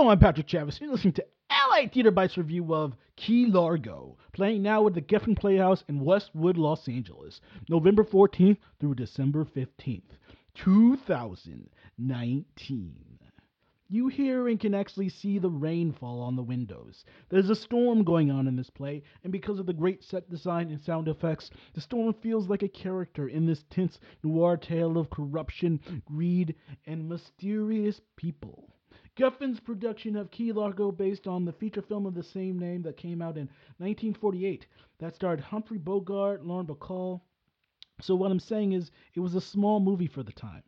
Hello, I'm Patrick Chavis. You're listening to LA Theater Bites review of Key Largo, playing now at the Geffen Playhouse in Westwood, Los Angeles, November 14th through December 15th, 2019. You hear and can actually see the rain fall on the windows. There's a storm going on in this play, and because of the great set design and sound effects, the storm feels like a character in this tense noir tale of corruption, greed, and mysterious people. Geffen's production of Key Largo, based on the feature film of the same name that came out in 1948, that starred Humphrey Bogart, Lauren Bacall. So, what I'm saying is, it was a small movie for the time.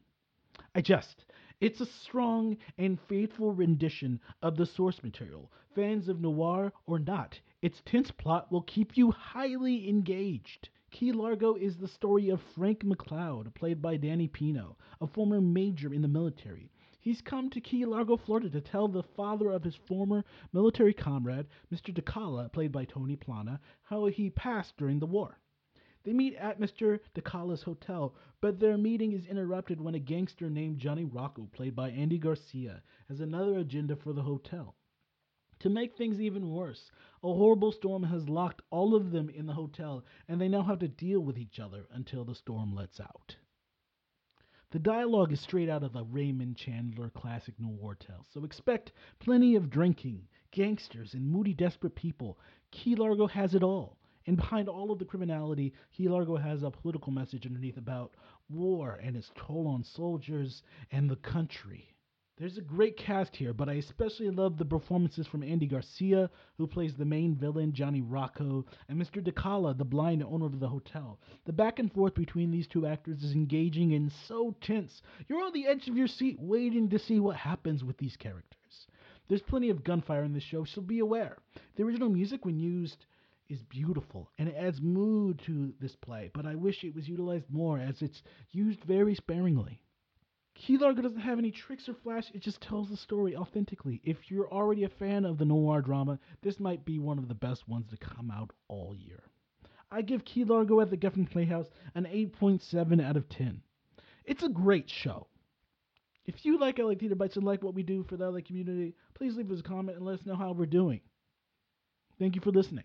I just. It's a strong and faithful rendition of the source material. Fans of noir or not, its tense plot will keep you highly engaged. Key Largo is the story of Frank McCloud, played by Danny Pino, a former major in the military. He's come to Key Largo, Florida to tell the father of his former military comrade, Mr. DeCala, played by Tony Plana, how he passed during the war. They meet at Mr. DeCala's hotel, but their meeting is interrupted when a gangster named Johnny Rocco, played by Andy Garcia, has another agenda for the hotel. To make things even worse, a horrible storm has locked all of them in the hotel, and they now have to deal with each other until the storm lets out. The dialogue is straight out of a Raymond Chandler classic noir tale, so expect plenty of drinking, gangsters, and moody, desperate people. Key Largo has it all. And behind all of the criminality, Key Largo has a political message underneath about war and its toll on soldiers and the country. There's a great cast here, but I especially love the performances from Andy Garcia, who plays the main villain, Johnny Rocco, and Mr. DeCala, the blind owner of the hotel. The back and forth between these two actors is engaging and so tense. You're on the edge of your seat waiting to see what happens with these characters. There's plenty of gunfire in this show, so be aware. The original music, when used, is beautiful and it adds mood to this play, but I wish it was utilized more as it's used very sparingly. Key Largo doesn't have any tricks or flash, it just tells the story authentically. If you're already a fan of the noir drama, this might be one of the best ones to come out all year. I give Key Largo at the Geffen Playhouse an 8.7 out of 10. It's a great show. If you like LA Theater Bites and like what we do for the LA community, please leave us a comment and let us know how we're doing. Thank you for listening.